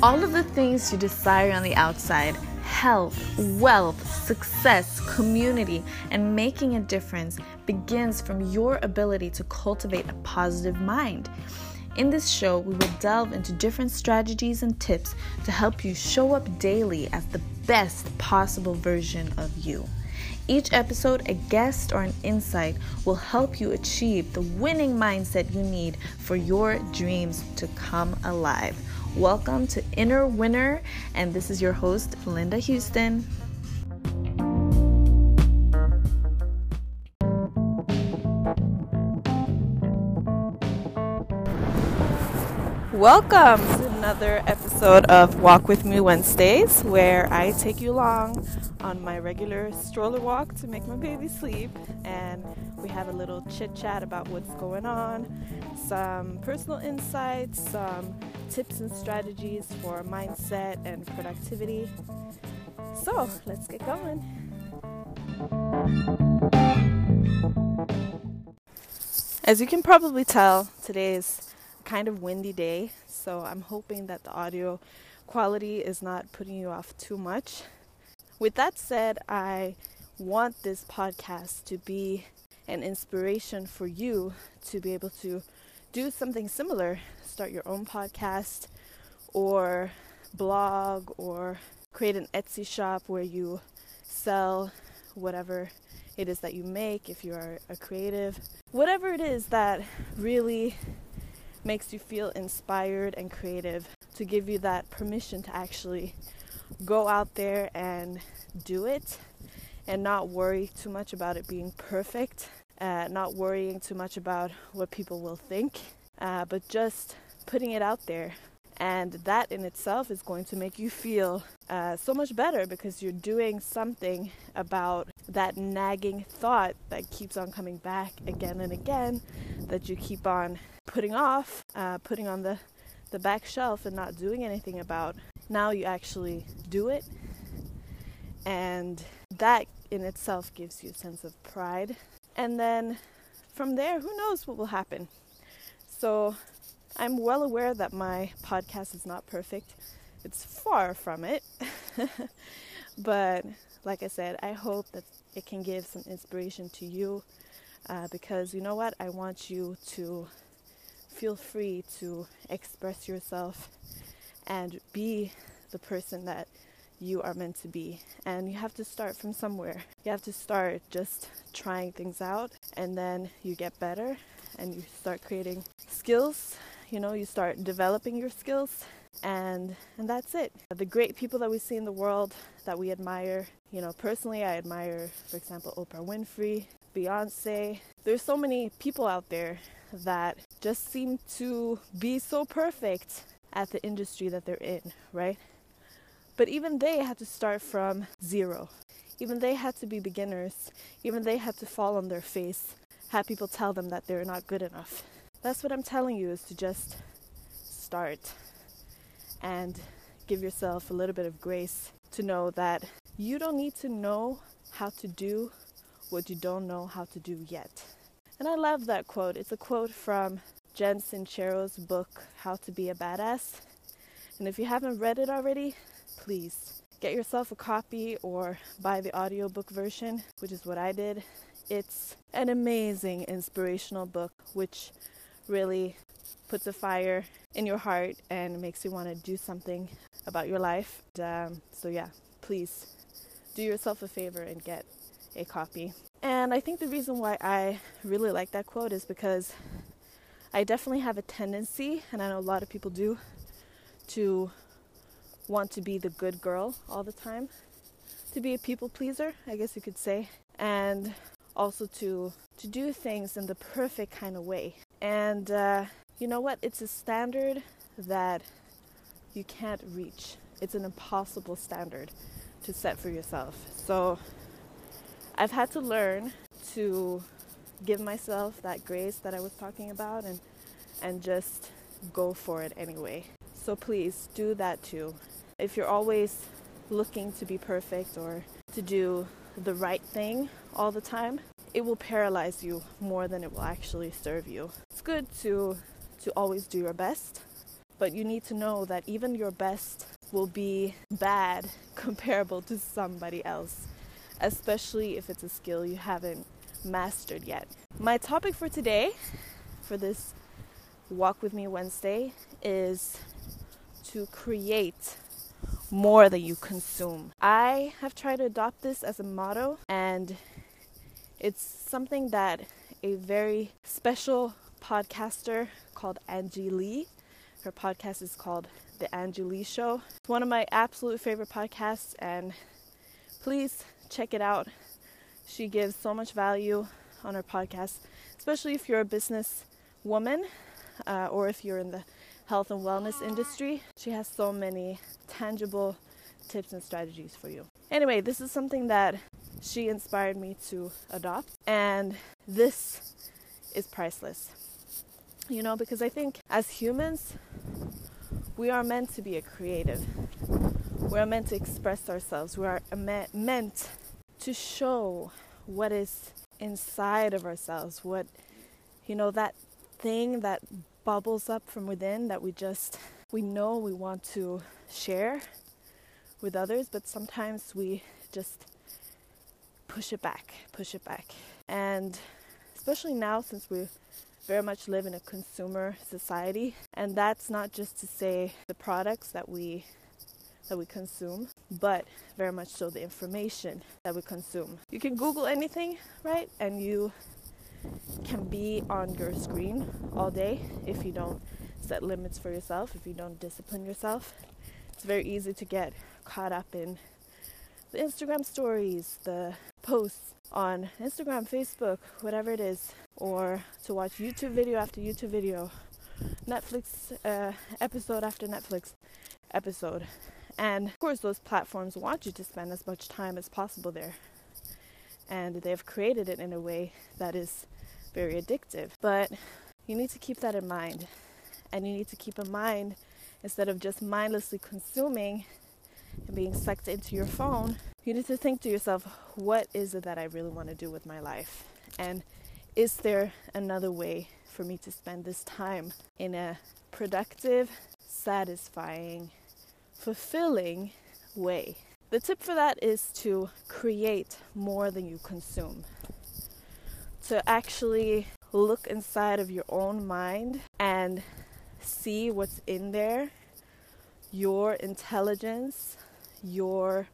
All of the things you desire on the outside health, wealth, success, community, and making a difference begins from your ability to cultivate a positive mind. In this show, we will delve into different strategies and tips to help you show up daily as the best possible version of you. Each episode, a guest or an insight will help you achieve the winning mindset you need for your dreams to come alive. Welcome to Inner Winner, and this is your host, Linda Houston. Welcome another episode of Walk With Me Wednesdays, where I take you along on my regular stroller walk to make my baby sleep. And we have a little chit chat about what's going on, some personal insights, some tips and strategies for mindset and productivity. So let's get going. As you can probably tell, today is kind of windy day, so I'm hoping that the audio quality is not putting you off too much. With that said, I want this podcast to be an inspiration for you to be able to do something similar, start your own podcast or blog or create an Etsy shop where you sell whatever it is that you make if you are a creative. Whatever it is that really makes you feel inspired and creative to give you that permission to actually go out there and do it and not worry too much about it being perfect, uh, not worrying too much about what people will think, uh, but just putting it out there. And that in itself is going to make you feel uh, so much better because you're doing something about that nagging thought that keeps on coming back again and again, that you keep on putting off, uh, putting on the, the back shelf and not doing anything about. Now you actually do it, and that in itself gives you a sense of pride. And then from there, who knows what will happen. So I'm well aware that my podcast is not perfect. It's far from it. but like I said, I hope that it can give some inspiration to you uh, because you know what? I want you to feel free to express yourself and be the person that you are meant to be. And you have to start from somewhere. You have to start just trying things out, and then you get better and you start creating skills. You know, you start developing your skills, and and that's it. The great people that we see in the world that we admire. You know, personally, I admire, for example, Oprah Winfrey, Beyonce. There's so many people out there that just seem to be so perfect at the industry that they're in, right? But even they had to start from zero. Even they had to be beginners. Even they had to fall on their face, have people tell them that they're not good enough. That's what I'm telling you is to just start and give yourself a little bit of grace to know that you don't need to know how to do what you don't know how to do yet. And I love that quote. It's a quote from Jen Sincero's book, How to Be a Badass. And if you haven't read it already, please get yourself a copy or buy the audiobook version, which is what I did. It's an amazing inspirational book which really puts a fire in your heart and makes you want to do something about your life. Um, so, yeah, please do yourself a favor and get a copy. And I think the reason why I really like that quote is because I definitely have a tendency, and I know a lot of people do, to want to be the good girl all the time, to be a people pleaser, I guess you could say, and also to to do things in the perfect kind of way. And uh, you know what? It's a standard that you can't reach. It's an impossible standard to set for yourself. So I've had to learn to give myself that grace that I was talking about and and just go for it anyway. So please do that too. If you're always looking to be perfect or to do the right thing all the time, it will paralyze you more than it will actually serve you. It's good to to always do your best, But you need to know that even your best will be bad comparable to somebody else, especially if it's a skill you haven't mastered yet. My topic for today, for this Walk With Me Wednesday, is to create more than you consume. I have tried to adopt this as a motto, and it's something that a very special podcaster called Angie Lee. Her podcast is called The Angie Lee Show. It's one of my absolute favorite podcasts, and please check it out. She gives so much value on her podcast, especially if you're a business woman uh, or if you're in the health and wellness industry. She has so many tangible tips and strategies for you. Anyway, this is something that she inspired me to adopt, and this is priceless. You know, because I think as humans, we are meant to be a creative. We are meant to express ourselves. We are meant to show what is inside of ourselves, what, you know, that thing that bubbles up from within that we just, we know we want to share with others, but sometimes we just push it back, push it back. And especially now, since we very much live in a consumer society, and that's not just to say the products that we that we consume, but very much so the information that we consume. You can Google anything, right? And you can be on your screen all day if you don't set limits for yourself, if you don't discipline yourself. It's very easy to get caught up in the Instagram stories, the posts on Instagram, Facebook, whatever it is, or to watch YouTube video after YouTube video, Netflix uh, episode after Netflix episode. And of course, those platforms want you to spend as much time as possible there. And they've created it in a way that is very addictive. But you need to keep that in mind. And you need to keep in mind, instead of just mindlessly consuming and being sucked into your phone, you need to think to yourself, what is it that I really want to do with my life? And is there another way for me to spend this time in a productive, satisfying, fulfilling way? The tip for that is to create more than you consume. To actually look inside of your own mind and see what's in there, your intelligence, your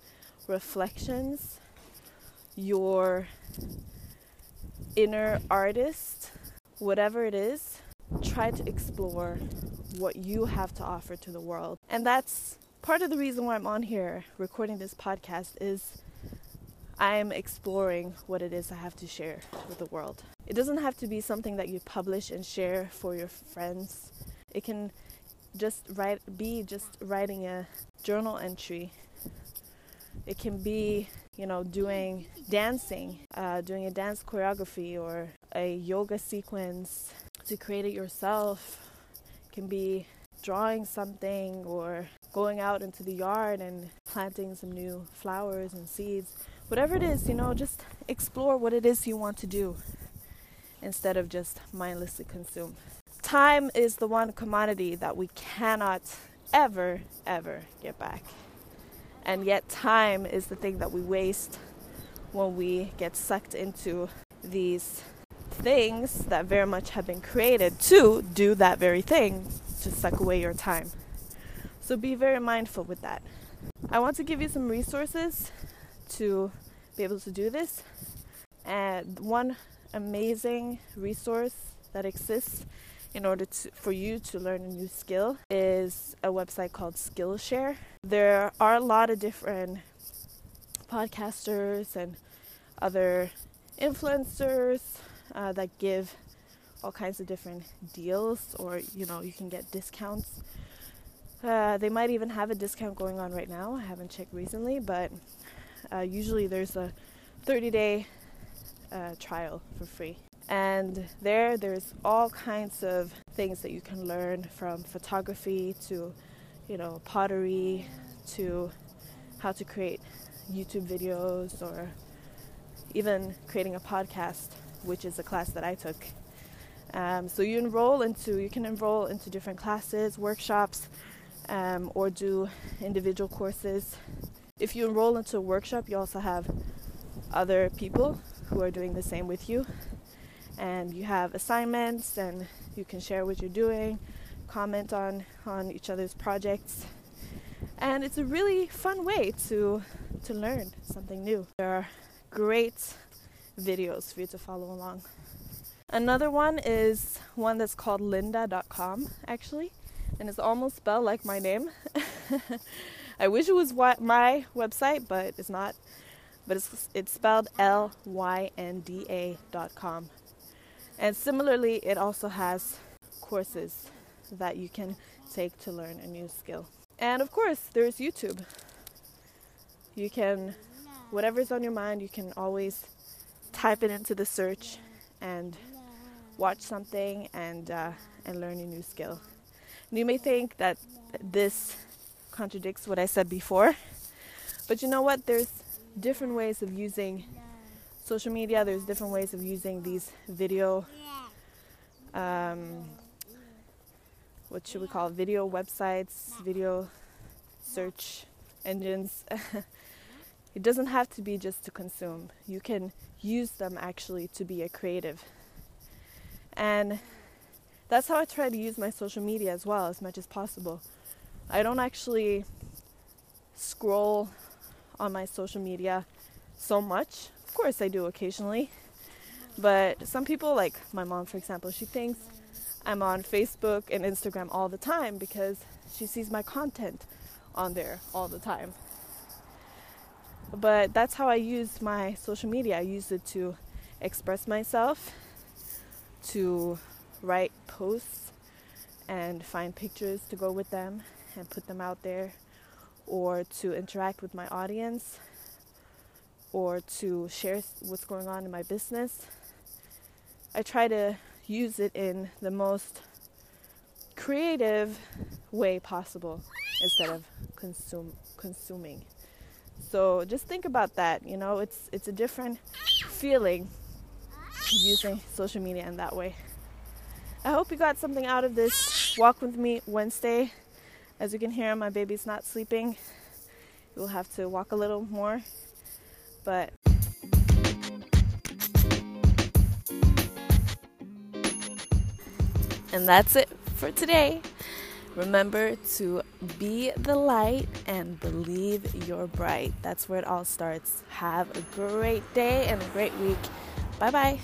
reflections, your inner artist, whatever it is, try to explore what you have to offer to the world. And that's part of the reason why I'm on here recording this podcast is I'm exploring what it is I have to share with the world. It doesn't have to be something that you publish and share for your friends. It can just write be just writing a journal entry. It can be you know, doing dancing, uh, doing a dance choreography or a yoga sequence to create it yourself. It can be drawing something or going out into the yard and planting some new flowers and seeds. Whatever it is, you know, just explore what it is you want to do instead of just mindlessly consume. Time is the one commodity that we cannot ever, ever get back. And yet, time is the thing that we waste when we get sucked into these things that very much have been created to do that very thing, to suck away your time. So be very mindful with that. I want to give you some resources to be able to do this. And one amazing resource that exists in order to, for you to learn a new skill is a website called Skillshare. There are a lot of different podcasters and other influencers uh, that give all kinds of different deals, or you know, you can get discounts. Uh, they might even have a discount going on right now. I haven't checked recently, but uh, usually there's a 30 day uh, trial for free. And there, there's all kinds of things that you can learn from photography to, you know, pottery to how to create YouTube videos or even creating a podcast, which is a class that I took. Um, so you enroll into, you can enroll into different classes, workshops, um, or do individual courses. If you enroll into a workshop, you also have other people who are doing the same with you, and you have assignments, and you can share what you're doing, comment on on each other's projects, and it's a really fun way to to learn something new. There are great videos for you to follow along. Another one is one that's called lynda.com actually, and it's almost spelled like my name. I wish it was my website, but it's not. But it's it's spelled L Y N D A dot com. And similarly, it also has courses that you can take to learn a new skill. And of course, there's YouTube. You can, whatever's on your mind, you can always type it into the search and watch something and uh, and learn a new skill. You may think that this contradicts what I said before, but you know what? There's different ways of using social media. There's different ways of using these video. Um, what should we call it? video websites, video search engines. it doesn't have to be just to consume. You can use them actually to be a creative. And that's how I try to use my social media as well, as much as possible. I don't actually scroll on my social media so much. Of course, I do occasionally. But some people, like my mom, for example, she thinks I'm on Facebook and Instagram all the time because she sees my content on there all the time. But that's how I use my social media. I use it to express myself, to write posts and find pictures to go with them and put them out there, or to interact with my audience, or to share what's going on in my business. I try to use it in the most creative way possible instead of consume consuming. So just think about that, you know, it's it's a different feeling using social media in that way. I hope you got something out of this walk with me Wednesday. As you can hear, my baby's not sleeping. We'll have to walk a little more. But And that's it for today. Remember to be the light and believe you're bright. That's where it all starts. Have a great day and a great week. Bye bye.